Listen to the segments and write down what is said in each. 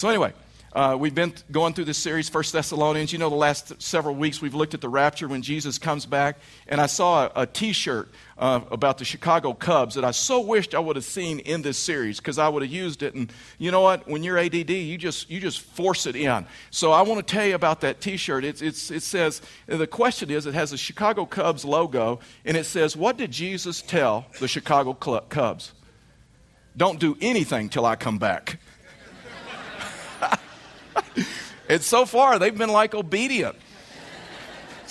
So, anyway, uh, we've been going through this series, First Thessalonians. You know, the last several weeks we've looked at the rapture when Jesus comes back, and I saw a t shirt uh, about the Chicago Cubs that I so wished I would have seen in this series because I would have used it. And you know what? When you're ADD, you just, you just force it in. So I want to tell you about that t shirt. It's, it says, the question is, it has the Chicago Cubs logo, and it says, What did Jesus tell the Chicago Cubs? Don't do anything till I come back. And so far, they've been like obedient.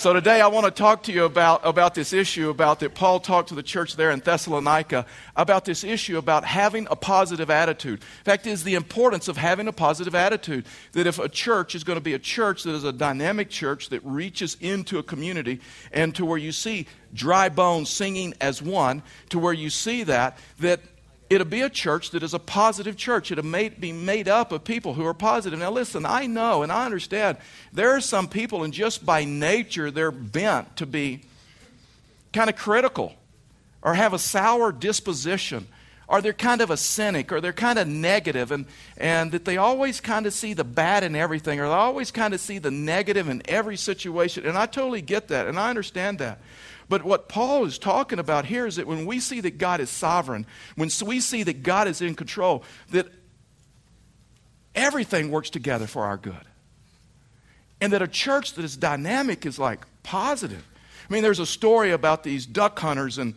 So today I want to talk to you about, about this issue about that Paul talked to the church there in Thessalonica about this issue about having a positive attitude. In fact, is the importance of having a positive attitude. That if a church is going to be a church that is a dynamic church that reaches into a community and to where you see dry bones singing as one, to where you see that, that it'll be a church that is a positive church. It'll be made up of people who are positive. Now, listen, I know and I understand there are some people, and just by nature, they're bent to be kind of critical or have a sour disposition or they're kind of a cynic or they're kind of negative and, and that they always kind of see the bad in everything or they always kind of see the negative in every situation. And I totally get that and I understand that. But what Paul is talking about here is that when we see that God is sovereign, when we see that God is in control, that everything works together for our good. And that a church that is dynamic is like positive. I mean, there's a story about these duck hunters, and,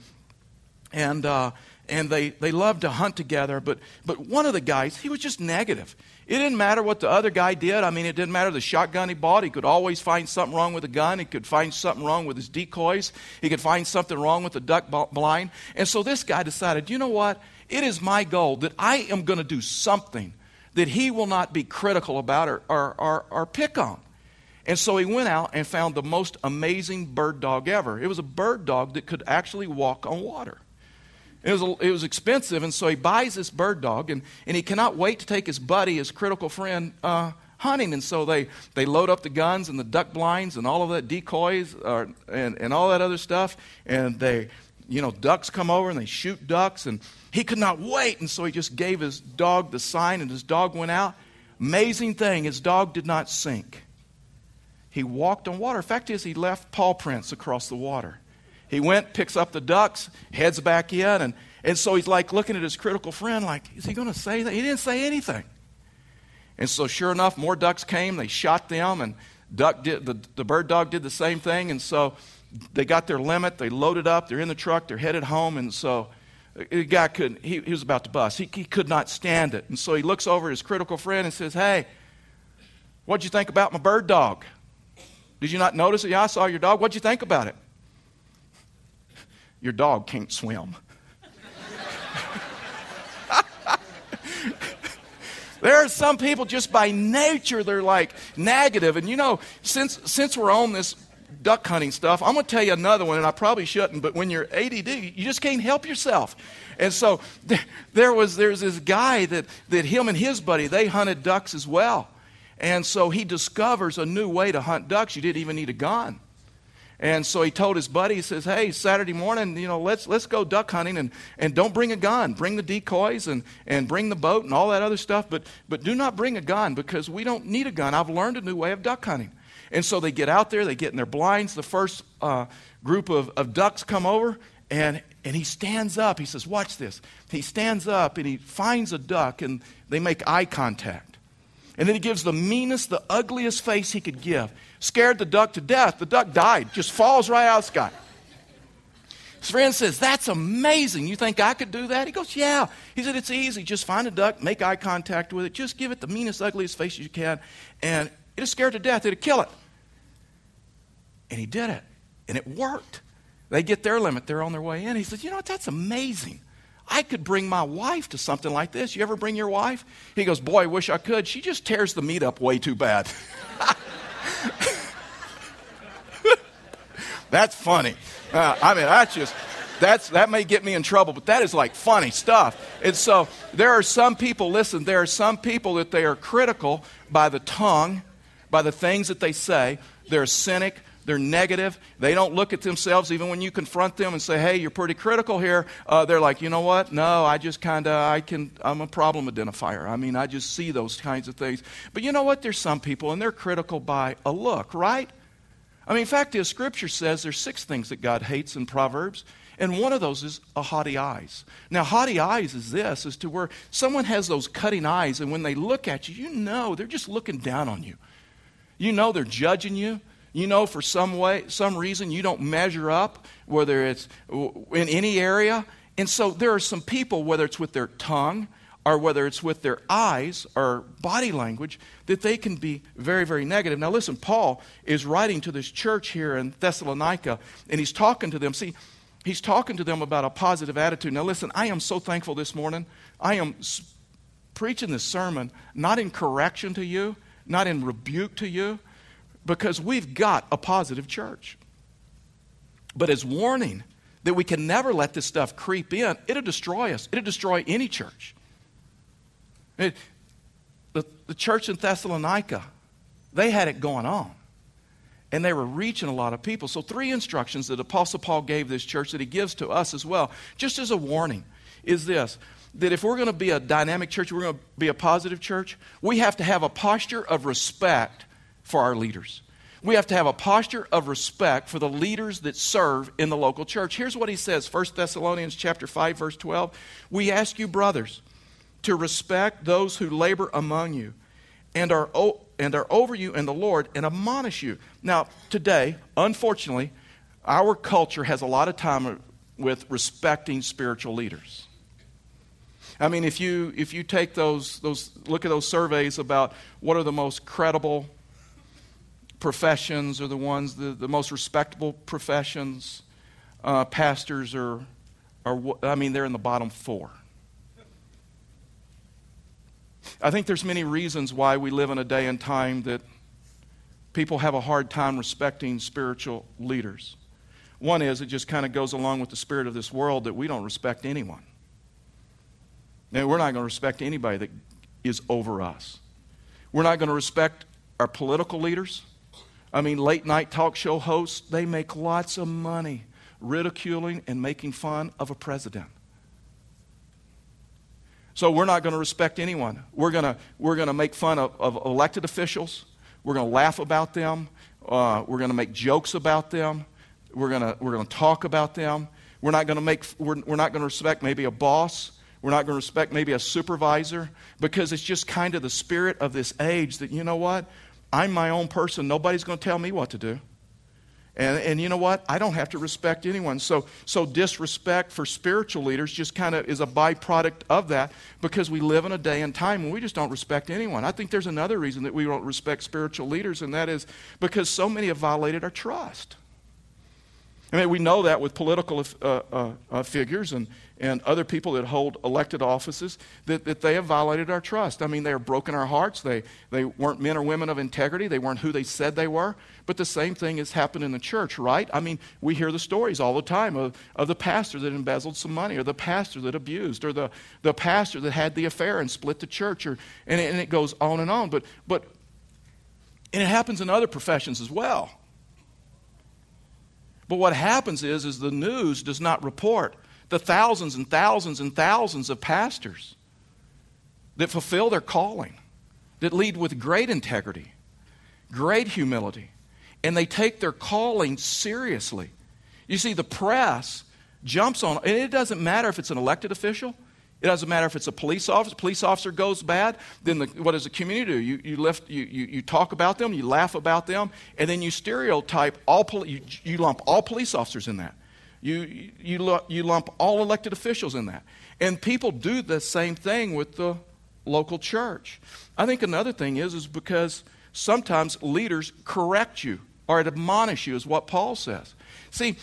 and, uh, and they, they love to hunt together, but, but one of the guys, he was just negative. It didn't matter what the other guy did. I mean, it didn't matter the shotgun he bought. He could always find something wrong with the gun. He could find something wrong with his decoys. He could find something wrong with the duck blind. And so this guy decided, you know what? It is my goal that I am going to do something that he will not be critical about or, or, or, or pick on. And so he went out and found the most amazing bird dog ever. It was a bird dog that could actually walk on water. It was, it was expensive, and so he buys this bird dog, and, and he cannot wait to take his buddy, his critical friend, uh, hunting. And so they, they load up the guns and the duck blinds and all of that decoys uh, and, and all that other stuff. And they, you know, ducks come over and they shoot ducks. And he could not wait. And so he just gave his dog the sign, and his dog went out. Amazing thing, his dog did not sink. He walked on water. Fact is, he left paw prints across the water. He went, picks up the ducks, heads back in, and, and so he's like looking at his critical friend, like, is he going to say that? He didn't say anything. And so, sure enough, more ducks came. They shot them, and duck did, the, the bird dog did the same thing. And so they got their limit. They loaded up. They're in the truck. They're headed home. And so uh, the guy couldn't, he, he was about to bust. He, he could not stand it. And so he looks over at his critical friend and says, Hey, what'd you think about my bird dog? Did you not notice it? Yeah, I saw your dog. What'd you think about it? Your dog can't swim. there are some people just by nature they're like negative. And you know since since we're on this duck hunting stuff i'm going to tell you another one and i probably shouldn't but when you're ADD you just can't help yourself. And so there was there's this guy that that him and his buddy they hunted ducks as well. And so he discovers a new way to hunt ducks. You didn't even need a gun and so he told his buddy, he says, Hey, Saturday morning, you know, let's, let's go duck hunting and, and don't bring a gun. Bring the decoys and, and bring the boat and all that other stuff, but, but do not bring a gun because we don't need a gun. I've learned a new way of duck hunting. And so they get out there, they get in their blinds. The first uh, group of, of ducks come over, and, and he stands up. He says, Watch this. He stands up and he finds a duck, and they make eye contact. And then he gives the meanest, the ugliest face he could give scared the duck to death. The duck died, just falls right out of the sky. His friend says, That's amazing. You think I could do that? He goes, Yeah. He said, It's easy. Just find a duck, make eye contact with it, just give it the meanest, ugliest face you can, and it'll scare it to death. It'll kill it. And he did it, and it worked. They get their limit, they're on their way in. He says, You know what? That's amazing. I could bring my wife to something like this. You ever bring your wife? He goes, Boy, I wish I could. She just tears the meat up way too bad. That's funny. Uh, I mean, that's just, that's, that may get me in trouble, but that is like funny stuff. And so there are some people, listen, there are some people that they are critical by the tongue, by the things that they say. They're cynic, they're negative. They don't look at themselves, even when you confront them and say, hey, you're pretty critical here. Uh, they're like, you know what? No, I just kind of, I can, I'm a problem identifier. I mean, I just see those kinds of things. But you know what? There's some people, and they're critical by a look, right? I mean, in fact, the scripture says there's six things that God hates in Proverbs. And one of those is a haughty eyes. Now, haughty eyes is this, is to where someone has those cutting eyes, and when they look at you, you know they're just looking down on you. You know they're judging you. You know for some way, some reason you don't measure up, whether it's in any area. And so there are some people, whether it's with their tongue or whether it's with their eyes or body language, that they can be very, very negative. Now, listen, Paul is writing to this church here in Thessalonica, and he's talking to them. See, he's talking to them about a positive attitude. Now, listen, I am so thankful this morning. I am preaching this sermon not in correction to you, not in rebuke to you, because we've got a positive church. But as warning that we can never let this stuff creep in, it'll destroy us, it'll destroy any church. It, the, the church in Thessalonica, they had it going on. And they were reaching a lot of people. So, three instructions that Apostle Paul gave this church that he gives to us as well, just as a warning, is this that if we're going to be a dynamic church, we're going to be a positive church, we have to have a posture of respect for our leaders. We have to have a posture of respect for the leaders that serve in the local church. Here's what he says, 1 Thessalonians chapter 5 verse 12. We ask you brothers to respect those who labor among you and are and are over you in the Lord and admonish you. Now, today, unfortunately, our culture has a lot of time with respecting spiritual leaders. I mean, if you, if you take those, those, look at those surveys about what are the most credible professions are the ones, the, the most respectable professions, uh, pastors are, are, I mean, they're in the bottom four. I think there's many reasons why we live in a day and time that people have a hard time respecting spiritual leaders. One is it just kind of goes along with the spirit of this world that we don't respect anyone. Now, we're not going to respect anybody that is over us. We're not going to respect our political leaders. I mean, late night talk show hosts, they make lots of money ridiculing and making fun of a president. So we're not going to respect anyone. We're going to, we're going to make fun of, of elected officials. We're going to laugh about them. Uh, we're going to make jokes about them. We're going to, we're going to talk about them. We're not going to make, we're, we're not going to respect maybe a boss. We're not going to respect maybe a supervisor because it's just kind of the spirit of this age that, you know what? I'm my own person. Nobody's going to tell me what to do. And, and you know what? I don't have to respect anyone. So, so disrespect for spiritual leaders just kind of is a byproduct of that because we live in a day and time when we just don't respect anyone. I think there's another reason that we don't respect spiritual leaders, and that is because so many have violated our trust. I mean, we know that with political uh, uh, uh, figures and, and other people that hold elected offices, that, that they have violated our trust. I mean, they have broken our hearts. They, they weren't men or women of integrity. They weren't who they said they were. But the same thing has happened in the church, right? I mean, we hear the stories all the time of, of the pastor that embezzled some money, or the pastor that abused, or the, the pastor that had the affair and split the church, or, and, it, and it goes on and on. But, but, and it happens in other professions as well. But what happens is, is the news does not report the thousands and thousands and thousands of pastors that fulfill their calling, that lead with great integrity, great humility, and they take their calling seriously. You see, the press jumps on, and it doesn't matter if it's an elected official, it doesn't matter if it's a police officer. Police officer goes bad, then the, what does the community do? You, you, lift, you, you, you talk about them, you laugh about them, and then you stereotype all, poli- you, you lump all police officers in that. You, you, you lump all elected officials in that. And people do the same thing with the local church. I think another thing is, is because sometimes leaders correct you or admonish you, is what Paul says. See,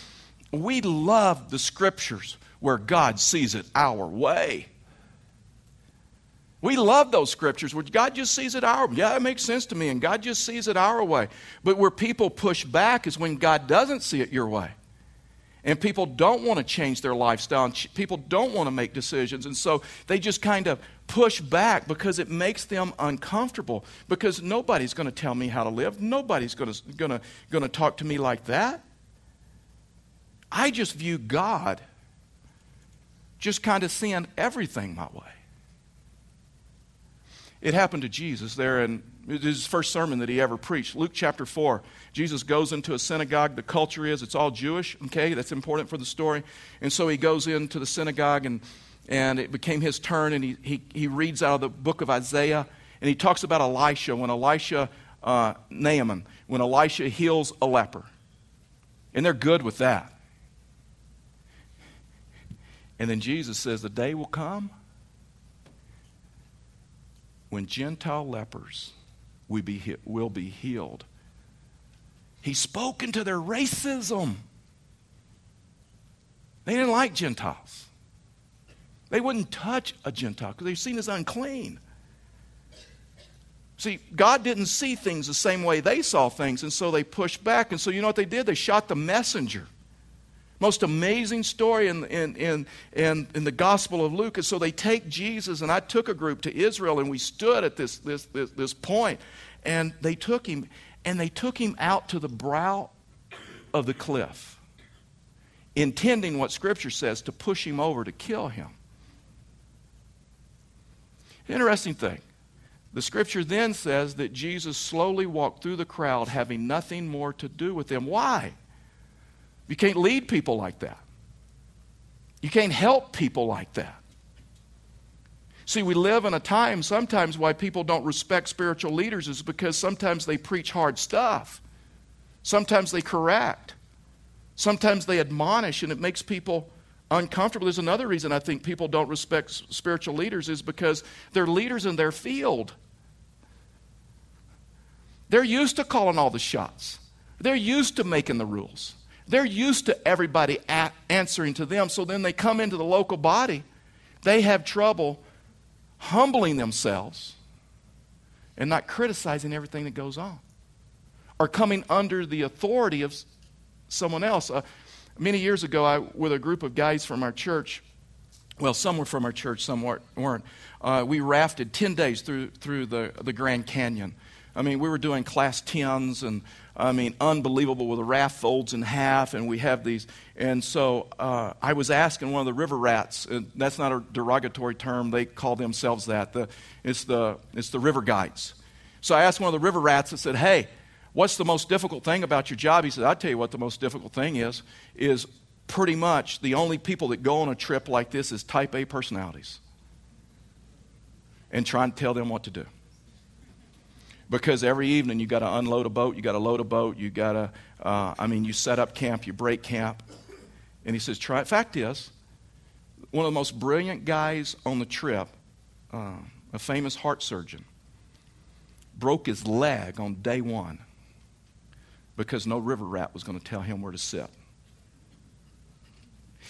we love the scriptures where God sees it our way. We love those scriptures where God just sees it our way. Yeah, it makes sense to me, and God just sees it our way. But where people push back is when God doesn't see it your way. And people don't want to change their lifestyle, and people don't want to make decisions. And so they just kind of push back because it makes them uncomfortable. Because nobody's going to tell me how to live, nobody's going to, going to, going to talk to me like that. I just view God just kind of seeing everything my way. It happened to Jesus there in his first sermon that he ever preached. Luke chapter 4. Jesus goes into a synagogue. The culture is it's all Jewish, okay? That's important for the story. And so he goes into the synagogue, and, and it became his turn, and he, he, he reads out of the book of Isaiah, and he talks about Elisha, when Elisha, uh, Naaman, when Elisha heals a leper. And they're good with that. And then Jesus says, The day will come when Gentile lepers will be, will be healed. He spoke into their racism. They didn't like Gentiles. They wouldn't touch a Gentile because they're seen as unclean. See, God didn't see things the same way they saw things, and so they pushed back. And so, you know what they did? They shot the messenger most amazing story in, in, in, in, in the Gospel of Luke. And so they take Jesus, and I took a group to Israel, and we stood at this, this, this, this point, and they took him, and they took him out to the brow of the cliff, intending what Scripture says to push him over to kill him. Interesting thing. The scripture then says that Jesus slowly walked through the crowd, having nothing more to do with them. Why? You can't lead people like that. You can't help people like that. See, we live in a time sometimes why people don't respect spiritual leaders is because sometimes they preach hard stuff. Sometimes they correct. Sometimes they admonish, and it makes people uncomfortable. There's another reason I think people don't respect spiritual leaders is because they're leaders in their field. They're used to calling all the shots, they're used to making the rules. They're used to everybody answering to them. So then they come into the local body. They have trouble humbling themselves and not criticizing everything that goes on or coming under the authority of someone else. Uh, many years ago, I, with a group of guys from our church, well, some were from our church, some weren't. Uh, we rafted 10 days through, through the, the Grand Canyon. I mean, we were doing class 10s and I mean, unbelievable where the raft folds in half, and we have these. And so uh, I was asking one of the river rats, and that's not a derogatory term, they call themselves that. The, it's, the, it's the river guides. So I asked one of the river rats, I said, Hey, what's the most difficult thing about your job? He said, I'll tell you what the most difficult thing is, is pretty much the only people that go on a trip like this is type A personalities. And trying to tell them what to do because every evening you got to unload a boat, you got to load a boat, you got to, uh, I mean, you set up camp, you break camp. And he says, try. Fact is, one of the most brilliant guys on the trip, uh, a famous heart surgeon, broke his leg on day one because no river rat was going to tell him where to sit.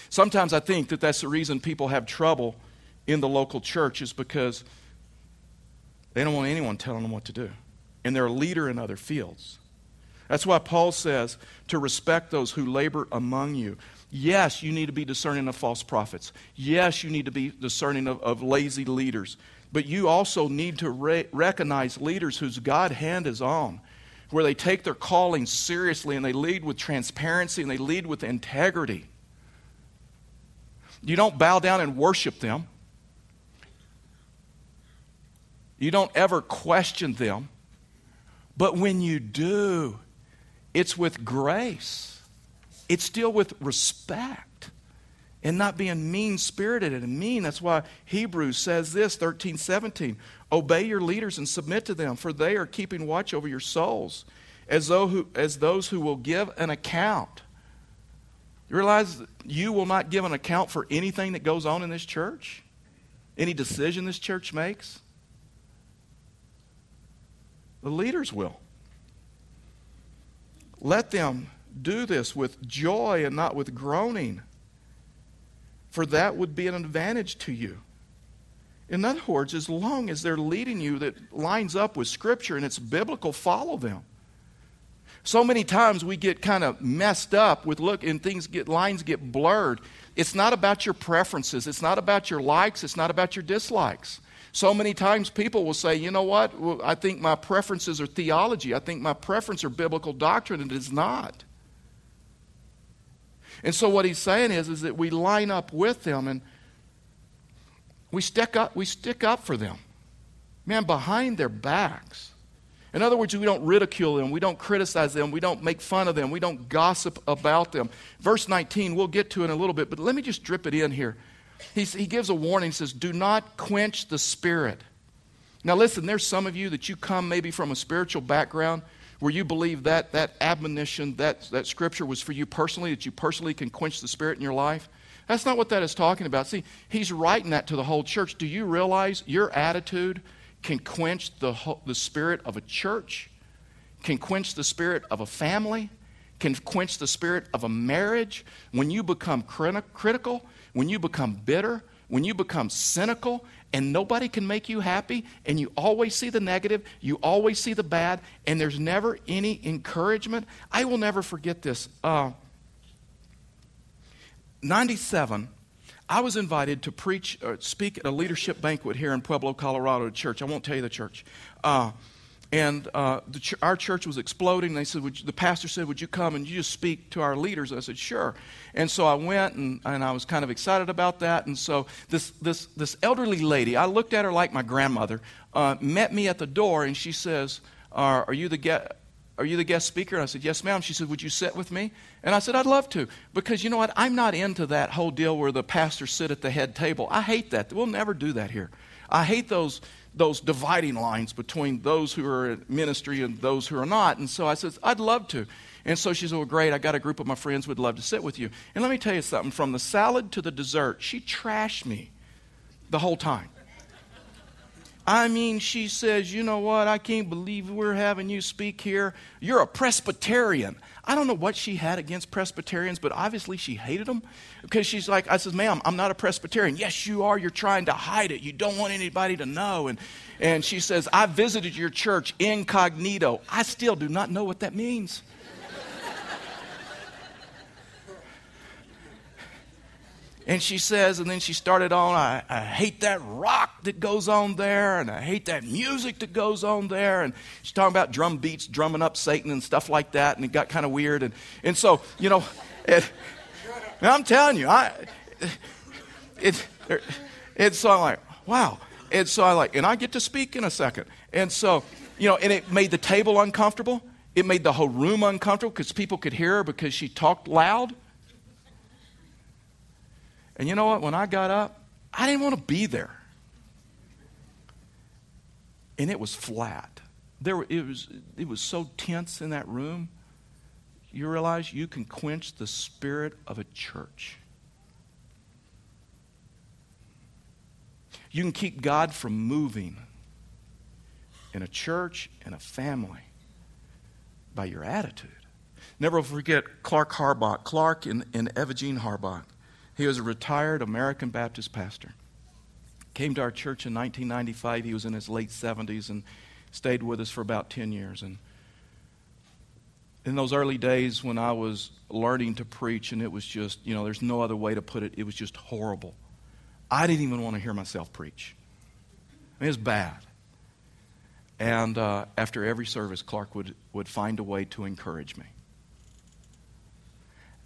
Sometimes I think that that's the reason people have trouble in the local church is because they don't want anyone telling them what to do and they're a leader in other fields. That's why Paul says to respect those who labor among you. Yes, you need to be discerning of false prophets. Yes, you need to be discerning of, of lazy leaders. But you also need to re- recognize leaders whose God hand is on, where they take their calling seriously and they lead with transparency and they lead with integrity. You don't bow down and worship them. You don't ever question them. But when you do, it's with grace, it's still with respect and not being mean spirited and mean. That's why Hebrews says this 13, 17. Obey your leaders and submit to them, for they are keeping watch over your souls as, though who, as those who will give an account. You realize you will not give an account for anything that goes on in this church? Any decision this church makes? The leaders will. Let them do this with joy and not with groaning, for that would be an advantage to you. In other words, as long as they're leading you that lines up with Scripture and it's biblical, follow them. So many times we get kind of messed up with look and things get lines get blurred. It's not about your preferences, it's not about your likes, it's not about your dislikes. So many times people will say, you know what, well, I think my preferences are theology. I think my preferences are biblical doctrine, and it is not. And so what he's saying is, is that we line up with them and we stick up, we stick up for them. Man, behind their backs. In other words, we don't ridicule them, we don't criticize them, we don't make fun of them, we don't gossip about them. Verse 19, we'll get to it in a little bit, but let me just drip it in here. He's, he gives a warning, he says, Do not quench the spirit. Now, listen, there's some of you that you come maybe from a spiritual background where you believe that that admonition, that, that scripture was for you personally, that you personally can quench the spirit in your life. That's not what that is talking about. See, he's writing that to the whole church. Do you realize your attitude can quench the, the spirit of a church, can quench the spirit of a family, can quench the spirit of a marriage? When you become critical, when you become bitter, when you become cynical, and nobody can make you happy, and you always see the negative, you always see the bad, and there's never any encouragement. I will never forget this. Uh, 97, I was invited to preach, or uh, speak at a leadership banquet here in Pueblo, Colorado, church. I won't tell you the church. Uh, and uh, ch- our church was exploding. They said, the pastor said, Would you come and you just speak to our leaders? I said, Sure. And so I went, and, and I was kind of excited about that. And so this, this, this elderly lady, I looked at her like my grandmother, uh, met me at the door, and she says, Are you the guest? Are you the guest speaker? And I said, Yes, ma'am. She said, Would you sit with me? And I said, I'd love to. Because you know what? I'm not into that whole deal where the pastors sit at the head table. I hate that. We'll never do that here. I hate those those dividing lines between those who are in ministry and those who are not. And so I said, I'd love to. And so she said, Well, great, I got a group of my friends would love to sit with you. And let me tell you something from the salad to the dessert, she trashed me the whole time. I mean, she says, You know what? I can't believe we're having you speak here. You're a Presbyterian. I don't know what she had against Presbyterians, but obviously she hated them because she's like, I says, ma'am, I'm not a Presbyterian. Yes, you are. You're trying to hide it. You don't want anybody to know. And, and she says, I visited your church incognito. I still do not know what that means. And she says, and then she started on, I, I, hate that rock that goes on there, and I hate that music that goes on there. And she's talking about drum beats, drumming up Satan and stuff like that, and it got kind of weird. And, and so, you know, it, I'm telling you, I, it, it, it's so I'm like, wow. And so I like, and I get to speak in a second. And so, you know, and it made the table uncomfortable. It made the whole room uncomfortable because people could hear her because she talked loud. And you know what? When I got up, I didn't want to be there. And it was flat. There, it, was, it was so tense in that room. You realize you can quench the spirit of a church. You can keep God from moving in a church, in a family, by your attitude. Never forget Clark Harbach. Clark and, and Eva Jean Harbach. He was a retired American Baptist pastor. Came to our church in 1995. He was in his late 70s and stayed with us for about 10 years. And in those early days when I was learning to preach, and it was just, you know, there's no other way to put it, it was just horrible. I didn't even want to hear myself preach. it was bad. And uh, after every service, Clark would, would find a way to encourage me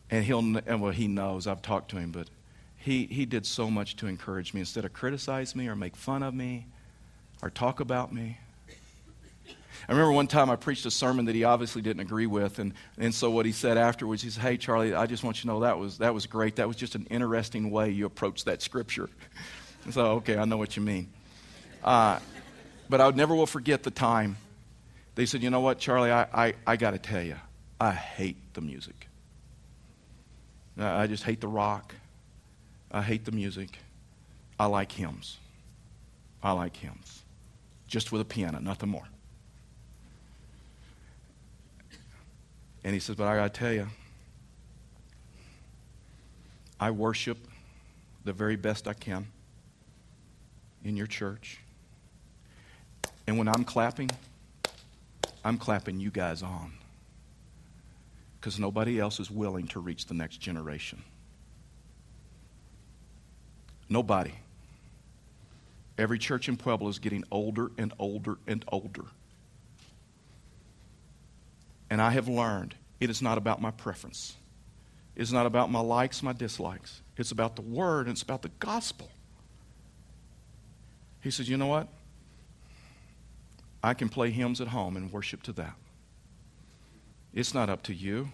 and he'll and well he knows I've talked to him, but he he did so much to encourage me instead of criticize me or make fun of me or talk about me. I remember one time I preached a sermon that he obviously didn't agree with, and, and so what he said afterwards, he said, Hey, Charlie, I just want you to know that was, that was great. That was just an interesting way you approached that scripture. so, okay, I know what you mean. Uh, but I never will forget the time they said, You know what, Charlie, I, I, I got to tell you, I hate the music. I just hate the rock. I hate the music. I like hymns. I like hymns. Just with a piano, nothing more. And he says, But I got to tell you, I worship the very best I can in your church. And when I'm clapping, I'm clapping you guys on. Because nobody else is willing to reach the next generation. Nobody. Every church in Pueblo is getting older and older and older. And I have learned it is not about my preference. It's not about my likes, my dislikes. It's about the Word and it's about the gospel. He says, You know what? I can play hymns at home and worship to that. It's not up to you.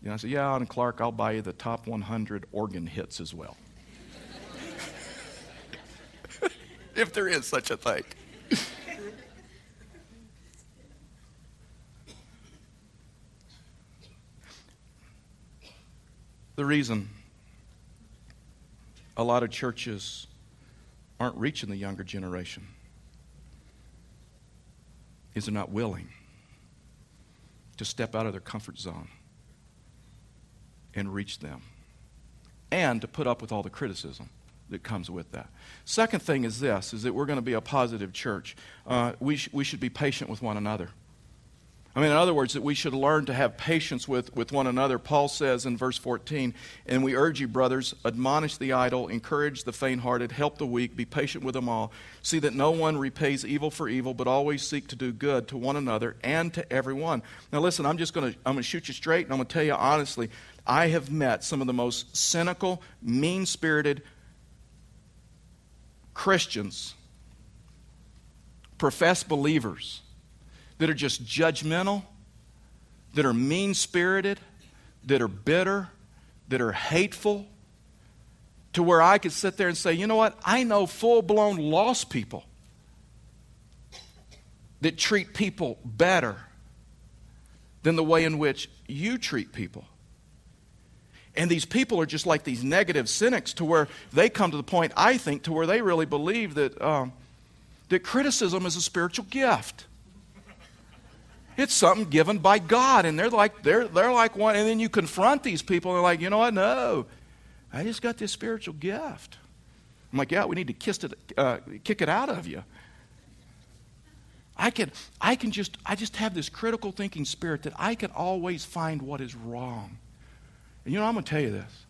You know, I said, Yeah, and Clark, I'll buy you the top 100 organ hits as well. if there is such a thing. the reason a lot of churches aren't reaching the younger generation is they're not willing to step out of their comfort zone and reach them and to put up with all the criticism that comes with that. Second thing is this is that we're going to be a positive church. Uh, we, sh- we should be patient with one another I mean, in other words, that we should learn to have patience with, with one another. Paul says in verse 14, And we urge you, brothers, admonish the idle, encourage the faint hearted, help the weak, be patient with them all. See that no one repays evil for evil, but always seek to do good to one another and to everyone. Now, listen, I'm just going to I'm going to shoot you straight, and I'm going to tell you honestly, I have met some of the most cynical, mean spirited Christians, professed believers that are just judgmental, that are mean spirited, that are bitter, that are hateful, to where I could sit there and say, you know what? I know full blown lost people that treat people better than the way in which you treat people. And these people are just like these negative cynics to where they come to the point, I think, to where they really believe that, um, that criticism is a spiritual gift. It's something given by God. And they're like, they're, they're like one. And then you confront these people, and they're like, you know what? No, I just got this spiritual gift. I'm like, yeah, we need to kiss it, uh, kick it out of you. I can, I can just, I just have this critical thinking spirit that I can always find what is wrong. And you know, I'm going to tell you this.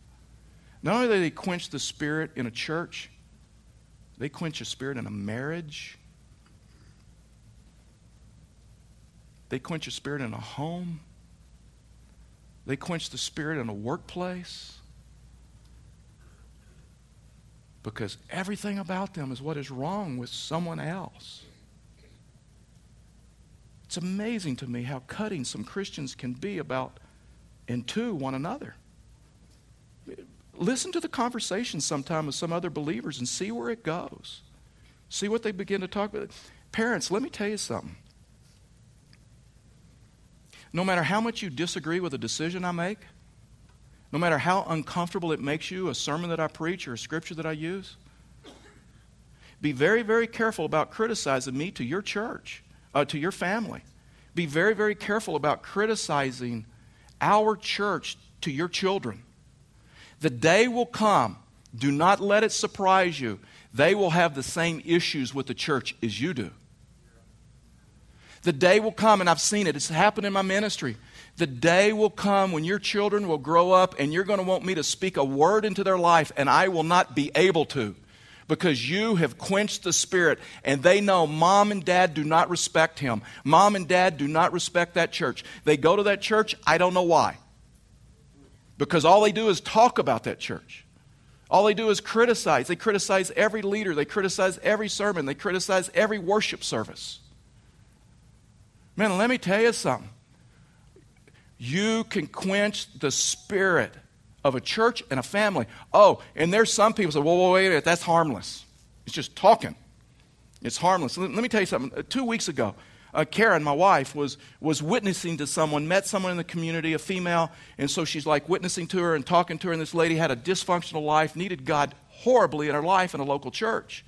Not only do they quench the spirit in a church, they quench a spirit in a marriage They quench a spirit in a home. They quench the spirit in a workplace. Because everything about them is what is wrong with someone else. It's amazing to me how cutting some Christians can be about and to one another. Listen to the conversation sometime with some other believers and see where it goes. See what they begin to talk about. Parents, let me tell you something. No matter how much you disagree with a decision I make, no matter how uncomfortable it makes you, a sermon that I preach or a scripture that I use, be very, very careful about criticizing me to your church, uh, to your family. Be very, very careful about criticizing our church to your children. The day will come, do not let it surprise you, they will have the same issues with the church as you do. The day will come, and I've seen it, it's happened in my ministry. The day will come when your children will grow up and you're going to want me to speak a word into their life, and I will not be able to because you have quenched the spirit and they know mom and dad do not respect him. Mom and dad do not respect that church. They go to that church, I don't know why. Because all they do is talk about that church. All they do is criticize. They criticize every leader, they criticize every sermon, they criticize every worship service. Man, let me tell you something. You can quench the spirit of a church and a family. Oh, and there's some people say, whoa, whoa, wait a minute, that's harmless. It's just talking. It's harmless. Let, me tell you something. Uh, two weeks ago, uh, Karen, my wife, was, was witnessing to someone, met someone in the community, a female, and so she's like witnessing to her and talking to her, and this lady had a dysfunctional life, needed God horribly in her life in a local church.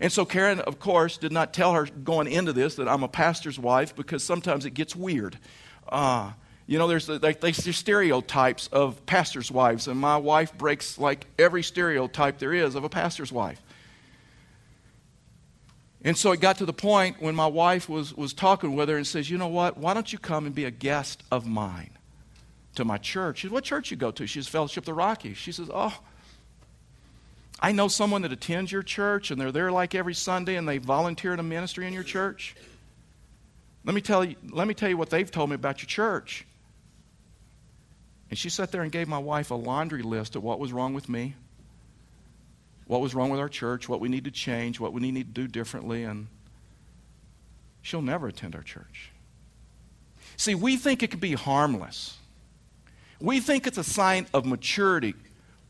And so Karen, of course, did not tell her going into this that I'm a pastor's wife because sometimes it gets weird. Uh, you know, there's, like, there's stereotypes of pastors' wives, and my wife breaks like every stereotype there is of a pastor's wife. And so it got to the point when my wife was, was talking with her and says, You know what? Why don't you come and be a guest of mine to my church? She said, What church you go to? She says, Fellowship of the Rockies. She says, Oh, I know someone that attends your church and they're there like every Sunday and they volunteer in a ministry in your church. Let me tell you, let me tell you what they've told me about your church. And she sat there and gave my wife a laundry list of what was wrong with me, what was wrong with our church, what we need to change, what we need to do differently, and she'll never attend our church. See, we think it can be harmless. We think it's a sign of maturity.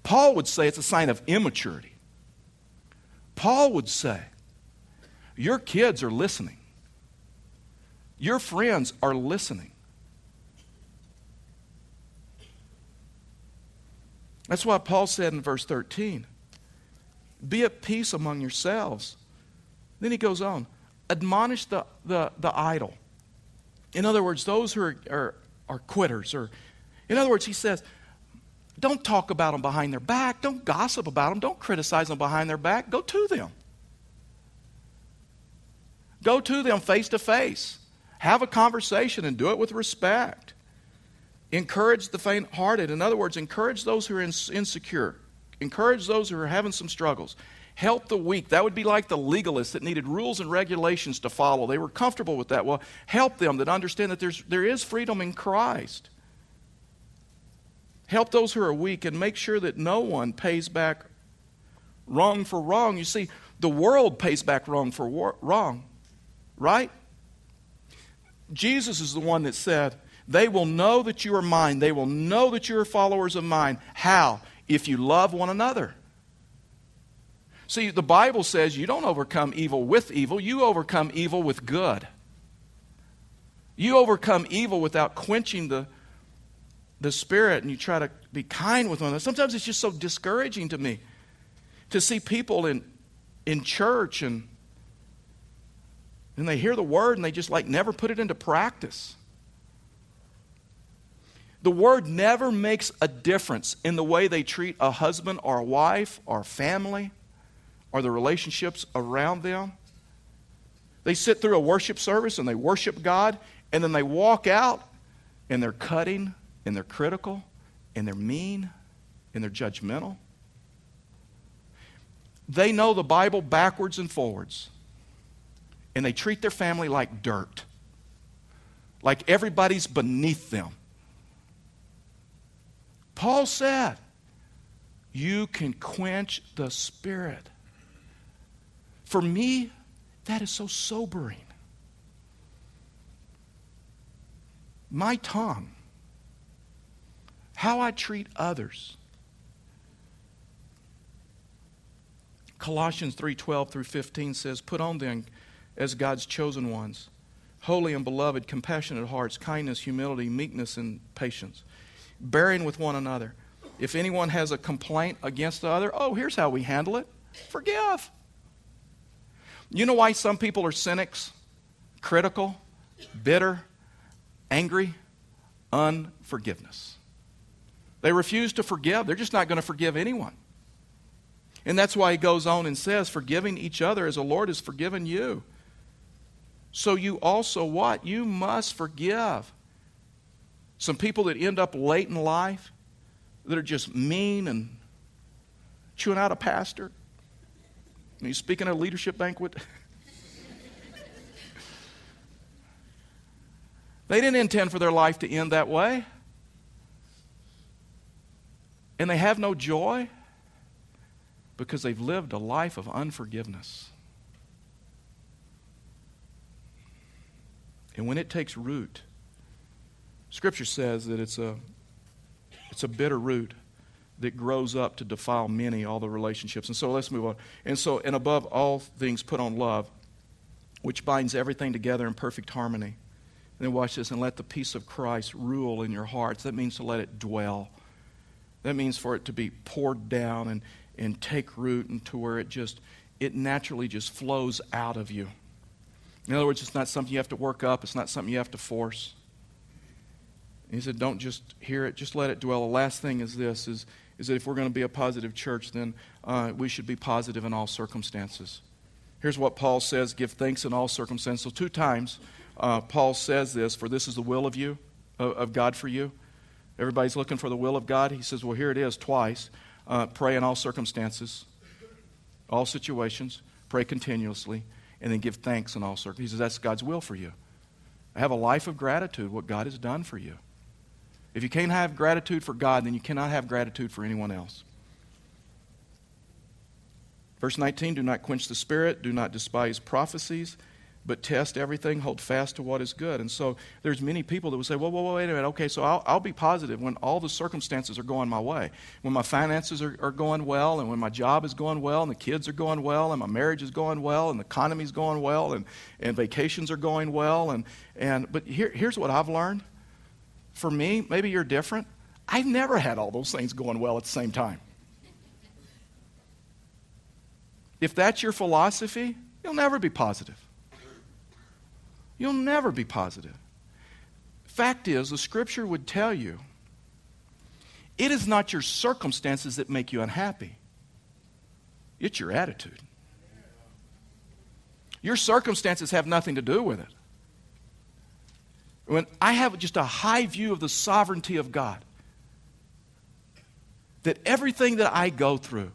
Paul would say it's a sign of immaturity. Paul would say, Your kids are listening. Your friends are listening. That's why Paul said in verse 13, Be at peace among yourselves. Then he goes on, admonish the, the, the idle. In other words, those who are, are, are quitters. Or, in other words, he says, don't talk about them behind their back. Don't gossip about them. Don't criticize them behind their back. Go to them. Go to them face to face. Have a conversation and do it with respect. Encourage the faint hearted. In other words, encourage those who are insecure. Encourage those who are having some struggles. Help the weak. That would be like the legalists that needed rules and regulations to follow. They were comfortable with that. Well, help them that understand that there's, there is freedom in Christ. Help those who are weak and make sure that no one pays back wrong for wrong. You see, the world pays back wrong for war- wrong, right? Jesus is the one that said, They will know that you are mine. They will know that you are followers of mine. How? If you love one another. See, the Bible says you don't overcome evil with evil, you overcome evil with good. You overcome evil without quenching the, the spirit and you try to be kind with one another. Sometimes it's just so discouraging to me to see people in, in church and and they hear the word and they just like never put it into practice. The word never makes a difference in the way they treat a husband or a wife or family or the relationships around them. They sit through a worship service and they worship God, and then they walk out and they're cutting and they're critical and they're mean and they're judgmental. They know the Bible backwards and forwards and they treat their family like dirt, like everybody's beneath them. Paul said, You can quench the spirit. For me, that is so sobering. My tongue, how I treat others. Colossians 3:12 through 15 says, "Put on then as God's chosen ones, holy and beloved, compassionate hearts, kindness, humility, meekness, and patience, bearing with one another. If anyone has a complaint against the other, oh, here's how we handle it forgive. You know why some people are cynics, critical, bitter, angry? Unforgiveness. They refuse to forgive. They're just not going to forgive anyone. And that's why he goes on and says, forgiving each other as the Lord has forgiven you. So you also what? You must forgive. Some people that end up late in life that are just mean and chewing out a pastor. And he's speaking at a leadership banquet. they didn't intend for their life to end that way. And they have no joy because they've lived a life of unforgiveness. And when it takes root, Scripture says that it's a, it's a bitter root that grows up to defile many, all the relationships. And so let's move on. And so, and above all things, put on love, which binds everything together in perfect harmony. And then watch this, and let the peace of Christ rule in your hearts. That means to let it dwell. That means for it to be poured down and, and take root and to where it just, it naturally just flows out of you. In other words, it's not something you have to work up, it's not something you have to force. He said, don't just hear it, just let it dwell. The last thing is this is, is that if we're going to be a positive church, then uh, we should be positive in all circumstances. Here's what Paul says give thanks in all circumstances. So, two times uh, Paul says this for this is the will of you, of, God for you. Everybody's looking for the will of God. He says, well, here it is twice. Uh, pray in all circumstances, all situations, pray continuously, and then give thanks in all circumstances. He says, that's God's will for you. Have a life of gratitude, what God has done for you. If you can't have gratitude for God, then you cannot have gratitude for anyone else. Verse 19 Do not quench the spirit, do not despise prophecies, but test everything, hold fast to what is good. And so there's many people that would say, well, well, wait a minute. Okay, so I'll, I'll be positive when all the circumstances are going my way. When my finances are, are going well, and when my job is going well, and the kids are going well, and my marriage is going well, and the economy is going well, and, and vacations are going well. And, and, but here, here's what I've learned. For me, maybe you're different. I've never had all those things going well at the same time. If that's your philosophy, you'll never be positive. You'll never be positive. Fact is, the scripture would tell you it is not your circumstances that make you unhappy, it's your attitude. Your circumstances have nothing to do with it. When I have just a high view of the sovereignty of God, that everything that I go through,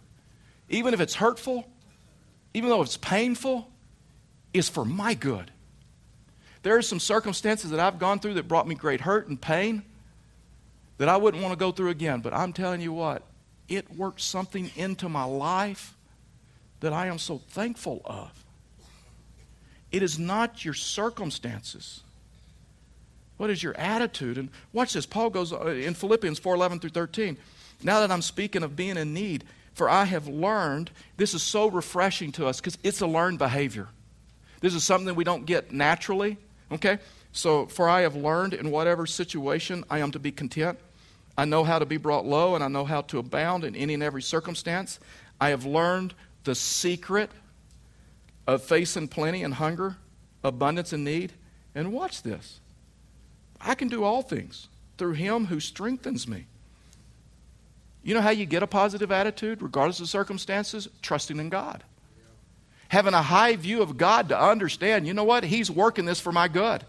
even if it's hurtful, even though it's painful, is for my good. There are some circumstances that I've gone through that brought me great hurt and pain that I wouldn't want to go through again. But I'm telling you what, it worked something into my life that I am so thankful of. It is not your circumstances. What is your attitude? And watch this. Paul goes uh, in Philippians 4 11 through 13. Now that I'm speaking of being in need, for I have learned, this is so refreshing to us because it's a learned behavior. This is something we don't get naturally, okay? So, for I have learned in whatever situation I am to be content. I know how to be brought low, and I know how to abound in any and every circumstance. I have learned the secret of facing plenty and hunger, abundance and need. And watch this I can do all things through him who strengthens me. You know how you get a positive attitude, regardless of circumstances? Trusting in God. Having a high view of God to understand, you know what? He's working this for my good.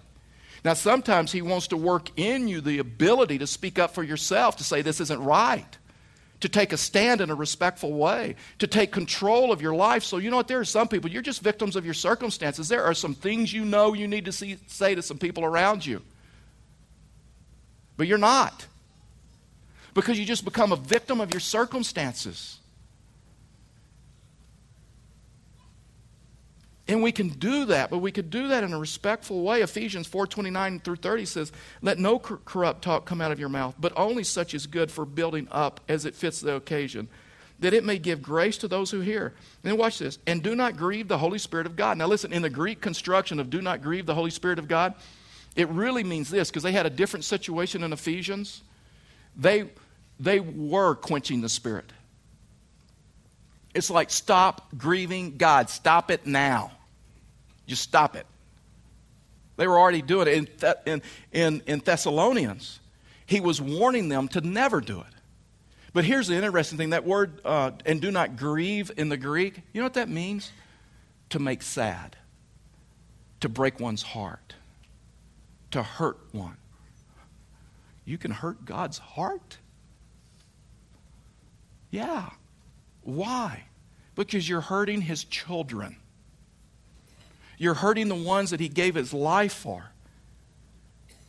Now, sometimes He wants to work in you the ability to speak up for yourself, to say, this isn't right, to take a stand in a respectful way, to take control of your life. So, you know what? There are some people, you're just victims of your circumstances. There are some things you know you need to see, say to some people around you, but you're not because you just become a victim of your circumstances. And we can do that, but we could do that in a respectful way. Ephesians 4:29 through 30 says, "Let no corrupt talk come out of your mouth, but only such as good for building up as it fits the occasion, that it may give grace to those who hear." And then watch this, "And do not grieve the Holy Spirit of God." Now listen, in the Greek construction of "do not grieve the Holy Spirit of God," it really means this because they had a different situation in Ephesians. They they were quenching the Spirit. It's like, stop grieving God. Stop it now. Just stop it. They were already doing it. In, in, in, in Thessalonians, he was warning them to never do it. But here's the interesting thing that word, uh, and do not grieve in the Greek, you know what that means? To make sad, to break one's heart, to hurt one. You can hurt God's heart? Yeah. Why? Because you're hurting his children. You're hurting the ones that he gave his life for.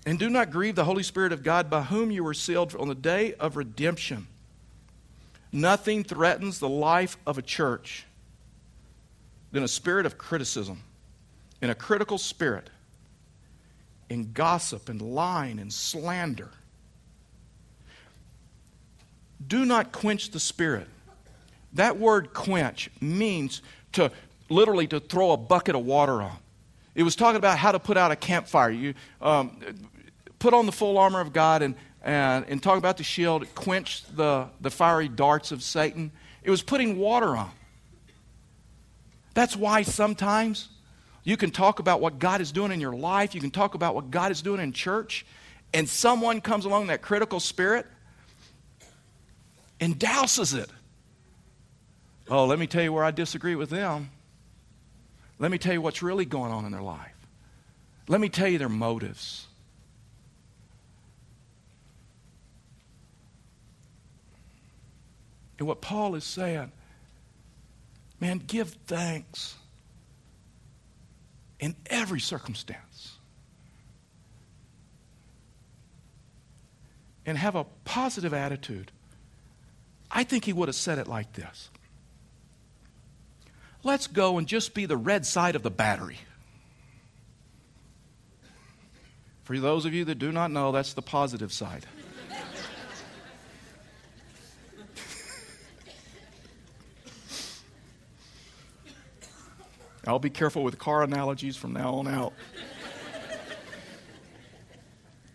And do not grieve the Holy Spirit of God by whom you were sealed on the day of redemption. Nothing threatens the life of a church than a spirit of criticism and a critical spirit in gossip and lying and slander do not quench the spirit. That word quench means to literally to throw a bucket of water on. It was talking about how to put out a campfire. You um, put on the full armor of God and, and, and talk about the shield, quench the, the fiery darts of Satan. It was putting water on. That's why sometimes you can talk about what God is doing in your life, you can talk about what God is doing in church, and someone comes along that critical spirit and douses it. Oh, let me tell you where I disagree with them. Let me tell you what's really going on in their life. Let me tell you their motives. And what Paul is saying, man, give thanks in every circumstance. And have a positive attitude. I think he would have said it like this Let's go and just be the red side of the battery. For those of you that do not know, that's the positive side. I'll be careful with car analogies from now on out.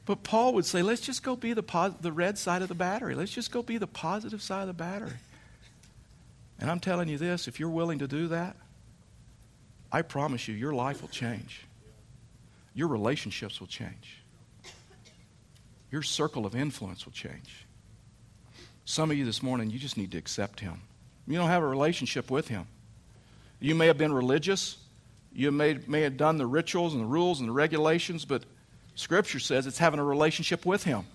but Paul would say, let's just go be the, the red side of the battery. Let's just go be the positive side of the battery. And I'm telling you this if you're willing to do that, I promise you, your life will change. Your relationships will change. Your circle of influence will change. Some of you this morning, you just need to accept Him. You don't have a relationship with Him. You may have been religious. You may, may have done the rituals and the rules and the regulations, but Scripture says it's having a relationship with Him.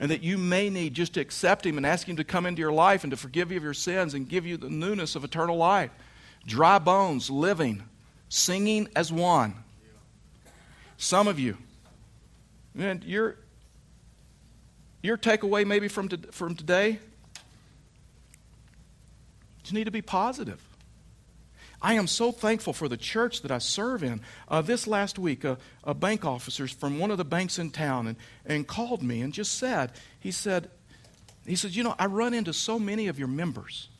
And that you may need just to accept Him and ask Him to come into your life and to forgive you of your sins and give you the newness of eternal life. Dry bones, living, singing as one. Some of you, man, your, your takeaway maybe from, to, from today, you need to be positive. I am so thankful for the church that I serve in. Uh, this last week, a, a bank officer from one of the banks in town and, and called me and just said, he said, he said, you know, I run into so many of your members,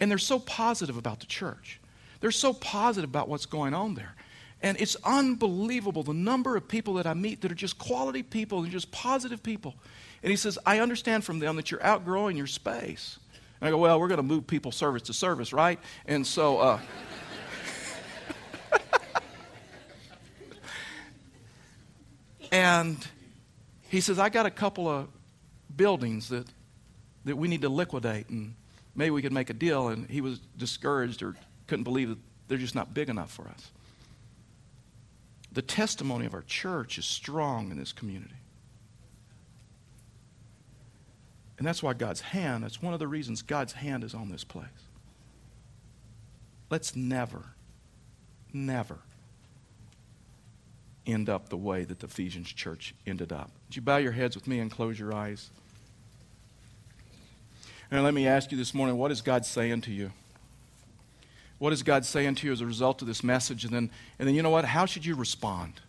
and they're so positive about the church. They're so positive about what's going on there. And it's unbelievable the number of people that I meet that are just quality people and just positive people. And he says, I understand from them that you're outgrowing your space. And I go, well, we're going to move people service to service, right? And so, uh, And he says, I got a couple of buildings that, that we need to liquidate, and maybe we could make a deal. And he was discouraged or couldn't believe that they're just not big enough for us. The testimony of our church is strong in this community. And that's why God's hand, that's one of the reasons God's hand is on this place. Let's never, never end up the way that the Ephesians church ended up. Would you bow your heads with me and close your eyes? And let me ask you this morning what is God saying to you? What is God saying to you as a result of this message? And then, and then you know what? How should you respond?